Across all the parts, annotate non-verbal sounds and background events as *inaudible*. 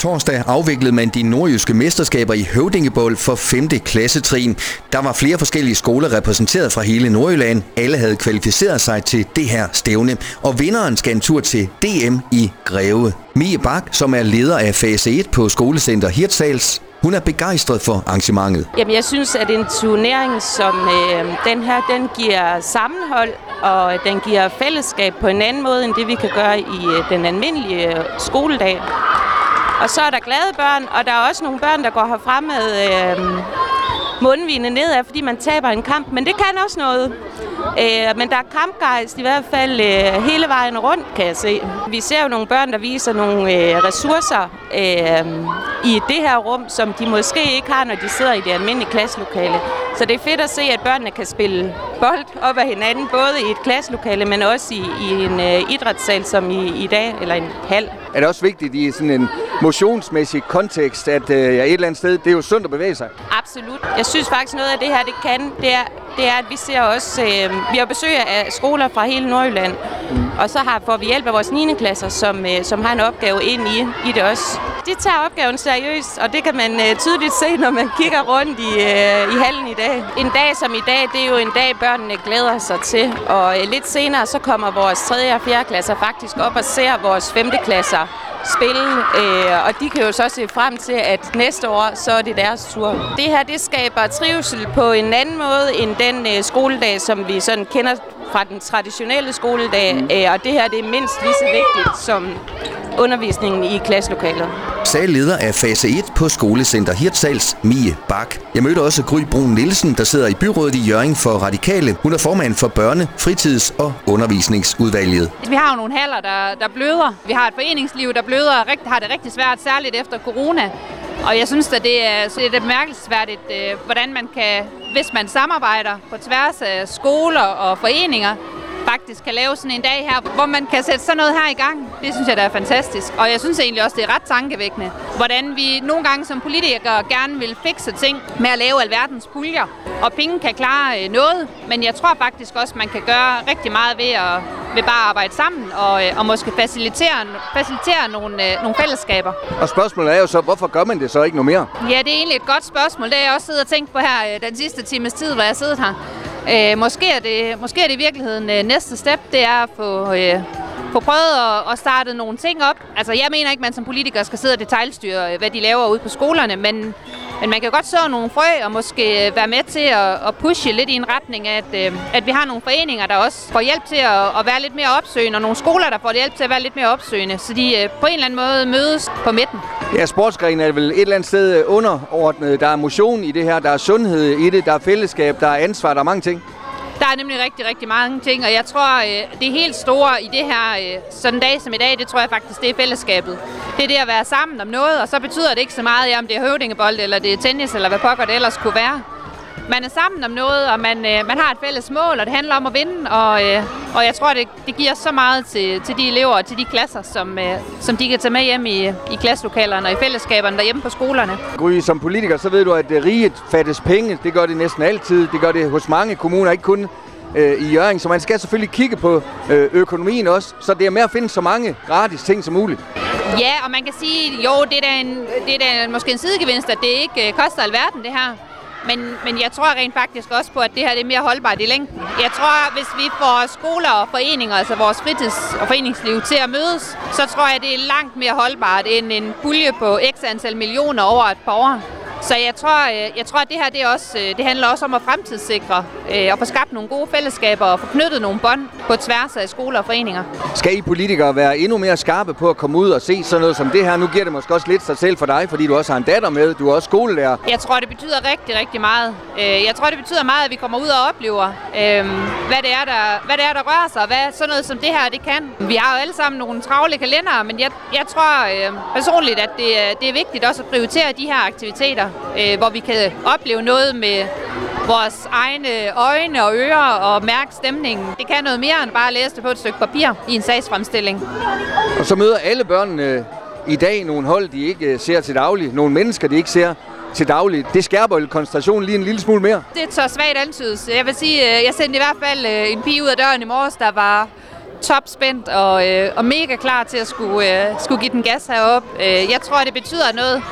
Torsdag afviklede man de nordjyske mesterskaber i Høvdingebold for 5. klassetrin. Der var flere forskellige skoler repræsenteret fra hele Nordjylland. Alle havde kvalificeret sig til det her stævne, og vinderen skal en tur til DM i Greve. Mie Bak, som er leder af fase 1 på skolecenter Hirtshals, hun er begejstret for arrangementet. Jamen, jeg synes, at en turnering som øh, den her, den giver sammenhold, og den giver fællesskab på en anden måde, end det vi kan gøre i øh, den almindelige øh, skoledag. Og så er der glade børn, og der er også nogle børn, der går herfra med øh, mundvine nedad, fordi man taber en kamp. Men det kan også noget. Øh, men der er kampgejst i hvert fald øh, hele vejen rundt, kan jeg se. Vi ser jo nogle børn, der viser nogle øh, ressourcer øh, i det her rum, som de måske ikke har, når de sidder i det almindelige klasselokale. Så det er fedt at se, at børnene kan spille bold op af hinanden, både i et klasselokale, men også i, i en øh, idrætssal som i, i dag, eller en hal. Er det også vigtigt i sådan en motionsmæssig kontekst, at øh, ja, et eller andet sted, det er jo sundt at bevæge sig? Absolut. Jeg synes faktisk noget af det her, det kan, det er, det er at vi ser også, øh, vi har besøg af skoler fra hele Nordjylland, mm. og så har, får vi hjælp af vores 9. klasser, som, øh, som har en opgave ind i, i det også. De tager opgaven seriøst, og det kan man øh, tydeligt se, når man kigger rundt i, øh, i hallen i dag. En dag som i dag, det er jo en dag, børnene glæder sig til, og øh, lidt senere så kommer vores 3. og 4. klasser faktisk op og ser vores 5. klasser spille, øh, og de kan jo så se frem til, at næste år, så er det deres tur. Det her, det skaber trivsel på en anden måde end den øh, skoledag, som vi sådan kender fra den traditionelle skoledag, mm. øh, og det her, det er mindst lige så vigtigt som undervisningen i klasselokalet. Sagde leder af fase 1 på skolecenter Hirtshals, Mie Bak. Jeg mødte også Gry Brun Nielsen, der sidder i byrådet i Jørgen for Radikale. Hun er formand for børne-, fritids- og undervisningsudvalget. Vi har jo nogle haller, der, der bløder. Vi har et foreningsliv, der bløder og har det rigtig svært, særligt efter corona. Og jeg synes, at det er, så det er bemærkelsesværdigt, øh, hvordan man kan, hvis man samarbejder på tværs af skoler og foreninger, faktisk kan lave sådan en dag her, hvor man kan sætte sådan noget her i gang. Det synes jeg, der er fantastisk. Og jeg synes egentlig også, det er ret tankevækkende, hvordan vi nogle gange som politikere gerne vil fikse ting med at lave alverdens puljer. Og penge kan klare øh, noget, men jeg tror faktisk også, man kan gøre rigtig meget ved at ved bare at arbejde sammen og, øh, og måske facilitere, facilitere nogle, øh, nogle fællesskaber. Og spørgsmålet er jo så, hvorfor gør man det så ikke noget mere? Ja, det er egentlig et godt spørgsmål. Det har jeg også siddet og tænkt på her den sidste times tid, hvor jeg sidder her. Øh, måske, er det, måske er det i virkeligheden øh, næste step, det er at få, øh, få prøvet at, at starte nogle ting op. Altså, jeg mener ikke, at man som politiker skal sidde og detaljstyre, øh, hvad de laver ude på skolerne, men men man kan godt så nogle frø og måske øh, være med til at, at pushe lidt i en retning at, øh, at vi har nogle foreninger, der også får hjælp til at, at være lidt mere opsøgende, og nogle skoler, der får hjælp til at være lidt mere opsøgende, så de på en eller anden måde mødes på midten. Ja, sportsgrenen er vel et eller andet sted underordnet. Der er motion i det her, der er sundhed i det, der er fællesskab, der er ansvar, der er mange ting. Der er nemlig rigtig, rigtig mange ting, og jeg tror, øh, det helt store i det her, øh, sådan en dag som i dag, det tror jeg faktisk, det er fællesskabet. Det er det at være sammen om noget, og så betyder det ikke så meget, om det er høvdingebold, eller det er tennis, eller hvad pokker det ellers kunne være man er sammen om noget, og man, øh, man har et fælles mål, og det handler om at vinde. Og, øh, og jeg tror, det, det giver så meget til, til de elever og til de klasser, som, øh, som de kan tage med hjem i, i klasselokalerne og i fællesskaberne derhjemme på skolerne. Gry, som politiker, så ved du, at riget fattes penge. Det gør det næsten altid. Det gør det hos mange kommuner, ikke kun øh, i Jørgen. Så man skal selvfølgelig kigge på øh, økonomien også. Så det er med at finde så mange gratis ting som muligt. Ja, og man kan sige, jo, det er da, en, det er da måske en sidegevinst, at det ikke øh, koster alverden, det her. Men, men jeg tror rent faktisk også på, at det her det er mere holdbart i længden. Jeg tror, hvis vi får skoler og foreninger, altså vores fritids- og foreningsliv til at mødes, så tror jeg, det er langt mere holdbart end en pulje på x antal millioner over et par år. Så jeg tror, øh, jeg tror at det her det, er også, øh, det handler også om at fremtidssikre og få skabt nogle gode fællesskaber og få knyttet nogle bånd på tværs af skoler og foreninger. Skal I politikere være endnu mere skarpe på at komme ud og se sådan noget som det her? Nu giver det måske også lidt sig selv for dig, fordi du også har en datter med. Du er også skolelærer. Jeg tror, det betyder rigtig, rigtig meget. Jeg tror, det betyder meget, at vi kommer ud og oplever, hvad det er, der, hvad det er, der rører sig, hvad sådan noget som det her, det kan. Vi har jo alle sammen nogle travle kalendere, men jeg, jeg tror personligt, at det, det er vigtigt også at prioritere de her aktiviteter øh, hvor vi kan opleve noget med vores egne øjne og ører og mærke stemningen. Det kan noget mere end bare at læse det på et stykke papir i en sagsfremstilling. Og så møder alle børnene i dag nogle hold, de ikke øh, ser til daglig. Nogle mennesker, de ikke ser til daglig. Det skærper koncentrationen lige en lille smule mere. Det er så svagt antydes. Jeg vil sige, øh, jeg sendte i hvert fald øh, en pige ud af døren i morges, der var topspændt og, øh, og mega klar til at skulle, øh, skulle give den gas herop. Jeg tror, det betyder noget,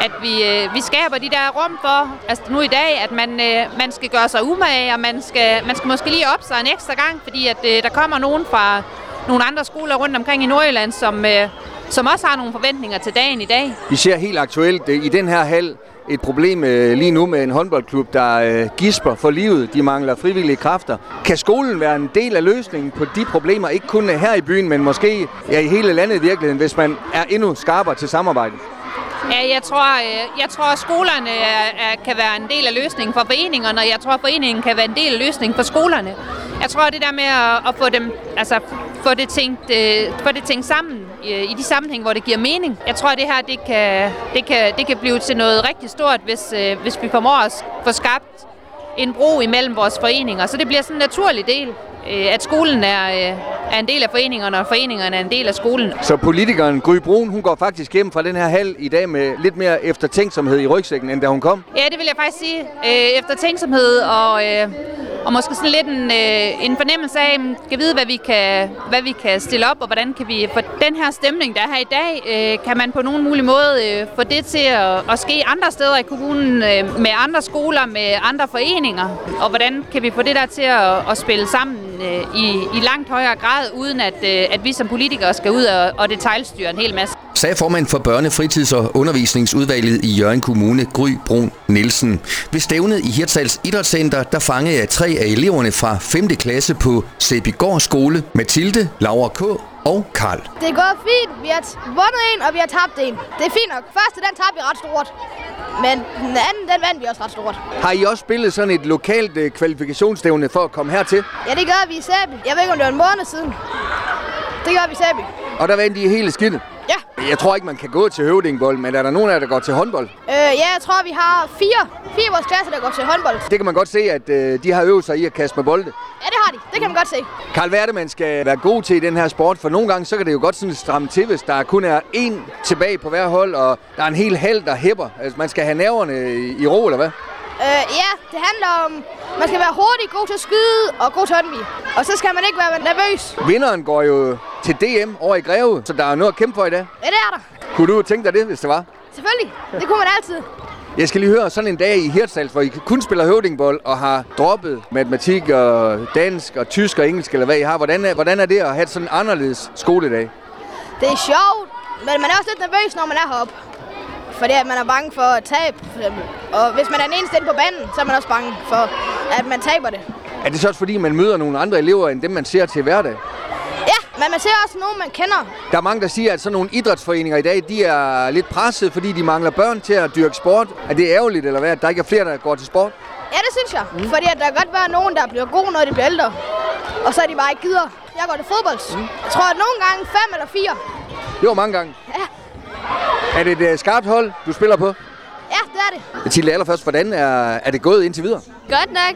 at vi, øh, vi skaber de der rum for, altså nu i dag, at man, øh, man skal gøre sig umage, og man skal, man skal måske lige op sig en ekstra gang, fordi at øh, der kommer nogen fra nogle andre skoler rundt omkring i Nordjylland, som, øh, som også har nogle forventninger til dagen i dag. Vi ser helt aktuelt øh, i den her hal et problem øh, lige nu med en håndboldklub, der øh, gisper for livet. De mangler frivillige kræfter. Kan skolen være en del af løsningen på de problemer, ikke kun her i byen, men måske ja, i hele landet i virkeligheden, hvis man er endnu skarpere til samarbejde? Ja, jeg tror, øh, jeg tror at skolerne er, er, kan være en del af løsningen for foreningerne, og jeg tror, at foreningen kan være en del af løsningen for skolerne. Jeg tror, det der med at, at få, dem, altså, få, det tænkt, øh, få det tænkt sammen i, i de sammenhæng, hvor det giver mening. Jeg tror, at det her det kan, det kan, det kan blive til noget rigtig stort, hvis, hvis vi formår at få skabt en bro imellem vores foreninger. Så det bliver sådan en naturlig del at skolen er, er en del af foreningerne, og foreningerne er en del af skolen. Så politikeren Gry Brun, hun går faktisk hjem fra den her hal i dag med lidt mere eftertænksomhed i rygsækken, end da hun kom? Ja, det vil jeg faktisk sige. Eftertænksomhed og, og måske sådan lidt en, øh, en fornemmelse af, mm, at vide, hvad vi, kan, hvad vi kan stille op, og hvordan kan vi få den her stemning, der er her i dag, øh, kan man på nogen mulig måde øh, få det til at, at ske andre steder i kommunen, med andre skoler, med andre foreninger, og hvordan kan vi få det der til at, at spille sammen i, i langt højere grad, uden at, at vi som politikere skal ud og, og detaljstyre en hel masse. Sagde formand for Børne-, Fritids- og Undervisningsudvalget i Jørgen Kommune, Gry Brun Nielsen. Ved stævnet i Hirtshals Idrætscenter, der fangede jeg tre af eleverne fra 5. klasse på Sæbygård Skole, Mathilde, Laura K. og Karl. Det er gået fint. Vi har vundet en, og vi har tabt en. Det er fint nok. Første, den tabte vi ret stort. Men den anden, den vandt vi også ret stort. Har I også spillet sådan et lokalt øh, kvalifikationsstævne for at komme hertil? Ja, det gør vi i Sæby. Jeg ved ikke, om det var en måned siden. Det gør vi i Sæby. Og der vandt I hele skidtet? Jeg tror ikke, man kan gå til høvdingbold, men er der nogen af jer, der går til håndbold? Øh, ja, jeg tror, vi har fire, fire vores klasse, der går til håndbold. Det kan man godt se, at øh, de har øvet sig i at kaste med bolde. Ja, det har de. Det kan man godt se. Karl, er man skal være god til i den her sport? For nogle gange, så kan det jo godt sådan stramme til, hvis der kun er én tilbage på hver hold, og der er en hel hal, der hæpper. Altså, man skal have nerverne i, ro, eller hvad? Øh, ja, det handler om, man skal være hurtig, god til at skyde og god til håndvig. Og så skal man ikke være nervøs. Vinderen går jo til DM over i Greve, så der er noget at kæmpe for i dag. Ja, det er der. Kunne du tænke dig det, hvis det var? Selvfølgelig. Det kunne man altid. Jeg skal lige høre sådan en dag i Hirtshals, hvor I kun spiller høvdingbold og har droppet matematik og dansk og tysk og engelsk, eller hvad I har. Hvordan er, hvordan er det at have sådan en anderledes skoledag? Det er sjovt, men man er også lidt nervøs, når man er heroppe. Fordi at man er bange for at tabe, for eksempel. Og hvis man er den eneste inde på banen, så er man også bange for, at man taber det. Er det så også fordi, man møder nogle andre elever, end dem man ser til hverdag? Ja, men man ser også nogen, man kender. Der er mange, der siger, at sådan nogle idrætsforeninger i dag, de er lidt presset, fordi de mangler børn til at dyrke sport. Er det ærgerligt, eller hvad, at der ikke er flere, der går til sport? Ja, det synes jeg. Mm. Fordi at der kan godt være nogen, der bliver gode, når de bliver ældre. Og så er de bare ikke gider. Jeg går til fodbold. Mm. Jeg tror, at nogle gange fem eller fire. Det var mange gange. Ja. Er det et uh, skarpt hold, du spiller på? Ja, det er det. Til allerførst, hvordan er, er det gået indtil videre? Godt nok.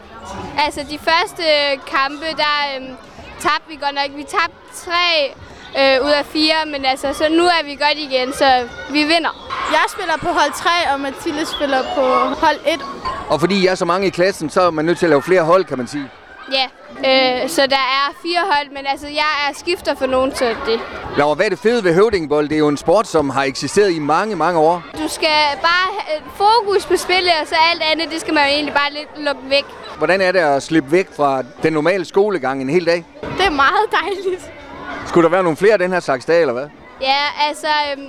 Altså, de første kampe, der øhm, tabte vi godt nok. Vi tabte tre øh, ud af fire, men altså, så nu er vi godt igen, så vi vinder. Jeg spiller på hold 3, og Mathilde spiller på hold 1. Og fordi I er så mange i klassen, så er man nødt til at lave flere hold, kan man sige. Ja, øh, så der er fire hold, men altså, jeg er skifter for nogen, så det. Laura, hvad er det fede ved høvdingbold? Det er jo en sport, som har eksisteret i mange, mange år. Du skal bare have fokus på spillet, og så alt andet, det skal man jo egentlig bare lidt lukke væk. Hvordan er det at slippe væk fra den normale skolegang en hel dag? Er meget dejligt. Skulle der være nogle flere af den her slags dage, eller hvad? Ja, altså, øhm,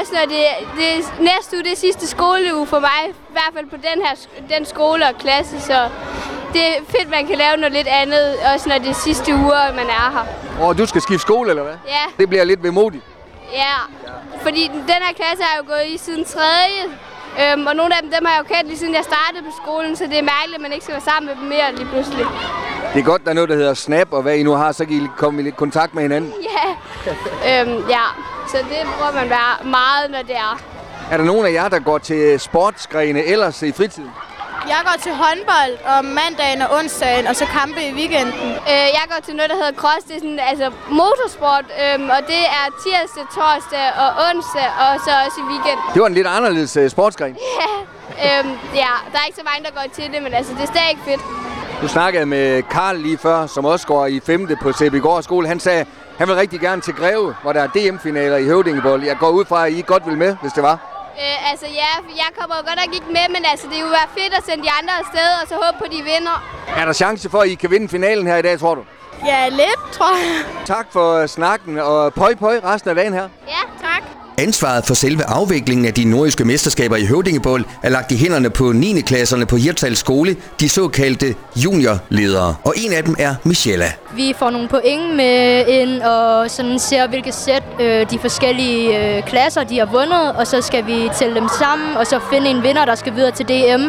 også når det, det næste uge, det er sidste skoleuge for mig, i hvert fald på den her den skole og klasse, så det er fedt, man kan lave noget lidt andet, også når det er sidste uge, man er her. Og du skal skifte skole, eller hvad? Ja. Det bliver lidt vemodigt. Ja, fordi den her klasse har jeg jo gået i siden tredje, øhm, og nogle af dem, dem har jeg jo kendt lige siden jeg startede på skolen, så det er mærkeligt, at man ikke skal være sammen med dem mere lige pludselig. Det er godt, der er noget, der hedder Snap, og hvad I nu har, så kan I komme i kontakt med hinanden. *laughs* Ja, øhm, ja. så det bruger man være meget, når det er. Er der nogen af jer, der går til sportsgrene ellers i fritiden? Jeg går til håndbold om mandagen og onsdagen, og så kampe i weekenden. Øh, jeg går til noget, der hedder cross. Det er sådan, altså motorsport, øhm, og det er tirsdag, torsdag og onsdag, og så også i weekend. Det var en lidt anderledes uh, sportsgren. *laughs* Ja, øhm, ja, der er ikke så mange, der går til det, men altså, det er stadig fedt. Du snakkede med Karl lige før, som også går i 5. på Sæbygård skole. Han sagde, Han vil rigtig gerne til Greve, hvor der er DM-finaler i Høvdingebold. Jeg går ud fra, at I godt vil med, hvis det var. Øh, altså ja, jeg kommer jo godt nok ikke med, men altså, det ville være fedt at sende de andre afsted, og så håbe på, at de vinder. Er der chance for, at I kan vinde finalen her i dag, tror du? Ja, lidt, tror jeg. Tak for snakken, og pøj pøj resten af dagen her. Ja, tak. Ansvaret for selve afviklingen af de nordiske mesterskaber i Høvdingebold er lagt i hænderne på 9. klasserne på Hirtshals skole, de såkaldte juniorledere. Og en af dem er Michella. Vi får nogle point med ind og sådan ser, hvilke sæt øh, de forskellige øh, klasser de har vundet. Og så skal vi tælle dem sammen, og så finde en vinder, der skal videre til DM.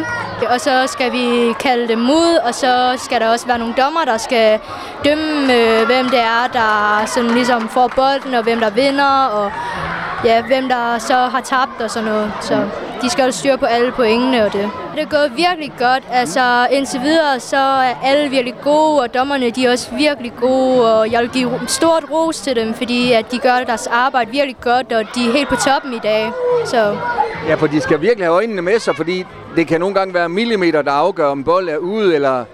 Og så skal vi kalde dem ud, og så skal der også være nogle dommer, der skal dømme, øh, hvem det er, der sådan ligesom får bolden, og hvem der vinder, og ja, hvem der så har tabt og sådan noget. Så de skal jo styre på alle pointene og det. Det er gået virkelig godt. Altså indtil videre, så er alle virkelig gode, og dommerne de er også virkelig gode. Og jeg vil give stort ros til dem, fordi at de gør deres arbejde virkelig godt, og de er helt på toppen i dag. Så Ja, for de skal virkelig have øjnene med sig, fordi det kan nogle gange være millimeter, der afgør, om bold er ude, eller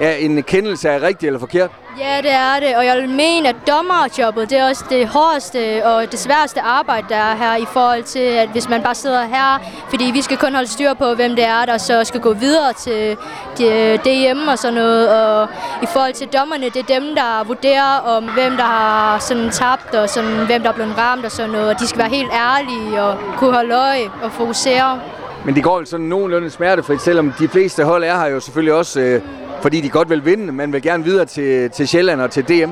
ja, en kendelse er rigtig eller forkert. Ja, det er det, og jeg vil mene, at dommerjobbet, det er også det hårdeste og det sværeste arbejde, der er her i forhold til, at hvis man bare sidder her, fordi vi skal kun holde styr på, hvem det er, der så skal gå videre til øh, DM og sådan noget, og i forhold til dommerne, det er dem, der vurderer om, hvem der har sådan tabt, og sådan, hvem der er blevet ramt og sådan noget, og de skal være helt ærlige og kunne holde øje og fokusere. Men det går jo sådan nogenlunde smertefrit, selvom de fleste hold er her jo selvfølgelig også, øh, fordi de godt vil vinde, men vil gerne videre til, til Sjælland og til DM.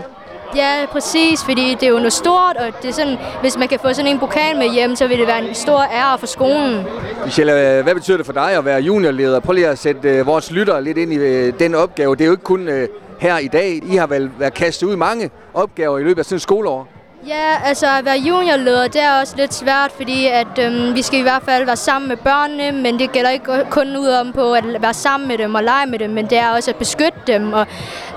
Ja, præcis, fordi det er jo noget stort, og det er sådan, hvis man kan få sådan en pokal med hjem, så vil det være en stor ære for skolen. Michelle, hvad betyder det for dig at være juniorleder? Prøv lige at sætte øh, vores lyttere lidt ind i øh, den opgave. Det er jo ikke kun øh, her i dag. I har vel været kastet ud i mange opgaver i løbet af sådan et skoleår. Ja, altså at være juniorleder, det er også lidt svært, fordi at øhm, vi skal i hvert fald være sammen med børnene, men det gælder ikke kun ud om på at være sammen med dem og lege med dem, men det er også at beskytte dem og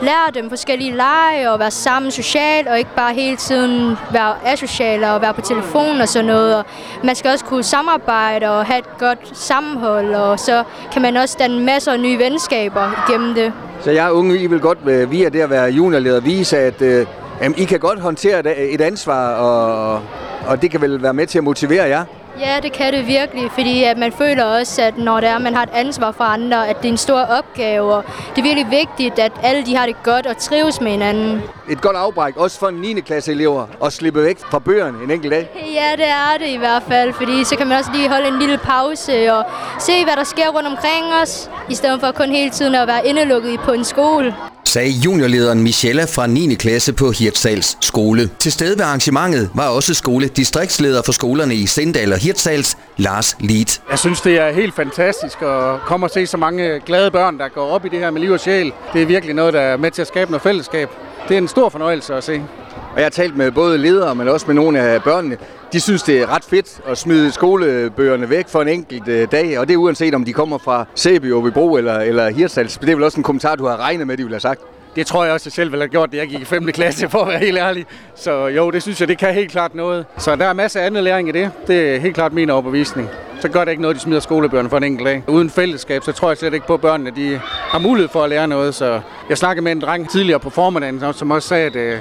lære dem forskellige lege og være sammen socialt og ikke bare hele tiden være asocial og være på telefon og sådan noget. Og man skal også kunne samarbejde og have et godt sammenhold, og så kan man også danne masser af nye venskaber gennem det. Så jeg unge, I vil godt øh, via det at være juniorleder vise, at øh, Jamen, I kan godt håndtere et ansvar, og, og det kan vel være med til at motivere jer? Ja, det kan det virkelig, fordi at man føler også, at når det er, man har et ansvar for andre, at det er en stor opgave, og det er virkelig vigtigt, at alle de har det godt og trives med hinanden. Et godt afbræk, også for 9. klasse elever, at slippe væk fra bøgerne en enkelt dag. Ja, det er det i hvert fald, fordi så kan man også lige holde en lille pause og se, hvad der sker rundt omkring os, i stedet for kun hele tiden at være indelukket på en skole sagde juniorlederen Michella fra 9. klasse på Hirtshals skole. Til stede ved arrangementet var også skoledistriktsleder for skolerne i Sindal og Hirtshals, Lars Lied. Jeg synes, det er helt fantastisk at komme og se så mange glade børn, der går op i det her med liv og sjæl. Det er virkelig noget, der er med til at skabe noget fællesskab. Det er en stor fornøjelse at se. Og jeg har talt med både ledere, men også med nogle af børnene. De synes, det er ret fedt at smide skolebøgerne væk for en enkelt øh, dag, og det er uanset om de kommer fra Sæby, Åbibro eller, eller Hirtshals. Det er vel også en kommentar, du har regnet med, de ville have sagt. Det tror jeg også, jeg selv ville have gjort, da jeg gik i 5. klasse, for at være helt ærlig. Så jo, det synes jeg, det kan helt klart noget. Så der er masser af anden læring i det. Det er helt klart min overbevisning. Så gør det ikke noget, de smider skolebøgerne for en enkelt dag. Uden fællesskab, så tror jeg slet ikke på, at børnene de har mulighed for at lære noget. Så jeg snakkede med en dreng tidligere på formiddagen, som også sagde, at øh,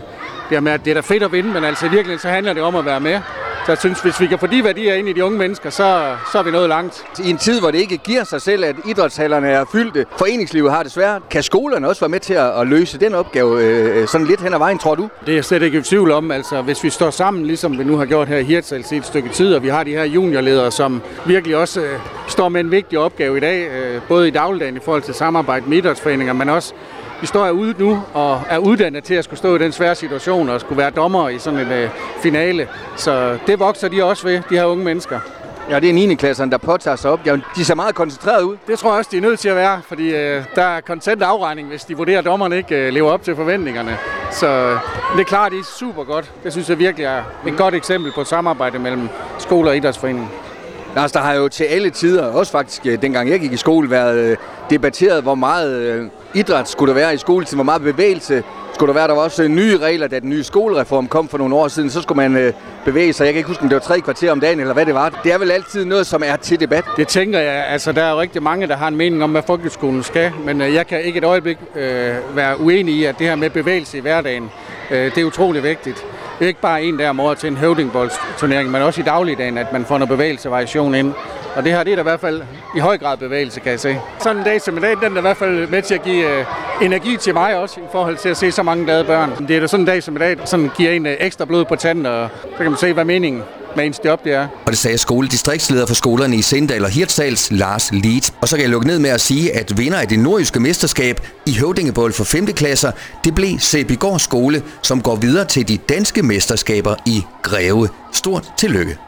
det, med, at det er da fedt at vinde, men altså i virkeligheden så handler det om at være med. Så jeg synes, hvis vi kan få de værdier ind i de unge mennesker, så, så er vi nået langt. I en tid, hvor det ikke giver sig selv, at idrætshallerne er fyldte, foreningslivet har det svært, kan skolerne også være med til at, løse den opgave øh, sådan lidt hen ad vejen, tror du? Det er jeg slet ikke i tvivl om. Altså, hvis vi står sammen, ligesom vi nu har gjort her i Hirtshals i et stykke tid, og vi har de her juniorledere, som virkelig også øh, står med en vigtig opgave i dag, øh, både i dagligdagen i forhold til samarbejde med idrætsforeninger, men også vi står herude nu og er uddannet til at skulle stå i den svære situation og skulle være dommer i sådan en uh, finale. Så det vokser de også ved, de her unge mennesker. Ja, det er 9. klasserne, der påtager sig op. De ser meget koncentreret ud. Det tror jeg også, de er nødt til at være, fordi uh, der er kontant afregning, hvis de vurderer, at dommerne ikke uh, lever op til forventningerne. Så det er klart, det er super godt. Det synes jeg virkelig er et godt eksempel på samarbejde mellem skole og idrætsforening. Lars, der har jo til alle tider, også faktisk øh, dengang jeg gik i skole, været øh, debatteret, hvor meget øh, idræt skulle der være i skoletiden, hvor meget bevægelse skulle der være. Der var også nye regler, da den nye skolereform kom for nogle år siden. Så skulle man bevæge sig. Jeg kan ikke huske, om det var tre kvarter om dagen, eller hvad det var. Det er vel altid noget, som er til debat. Det tænker jeg. Altså, der er jo rigtig mange, der har en mening om, hvad folkeskolen skal. Men jeg kan ikke et øjeblik øh, være uenig i, at det her med bevægelse i hverdagen, øh, det er utrolig vigtigt. Er ikke bare en der om året til en høvdingboldsturnering, men også i dagligdagen, at man får noget bevægelse og variation ind. Og det her, det er der i hvert fald i høj grad bevægelse, kan jeg se. Sådan en dag som i dag, den er i hvert fald med til at give øh, energi til mig også, i forhold til at se så mange glade børn. Det er da sådan en dag som i dag, som giver en øh, ekstra blod på tanden, og så kan man se, hvad meningen med ens job det er. Og det sagde skoledistriktsleder for skolerne i Sindal og Hirtshals, Lars Lied. Og så kan jeg lukke ned med at sige, at vinder af det nordjyske mesterskab i Høvdingebold for 5. klasser, det blev Sæbigård skole, som går videre til de danske mesterskaber i Greve. Stort tillykke.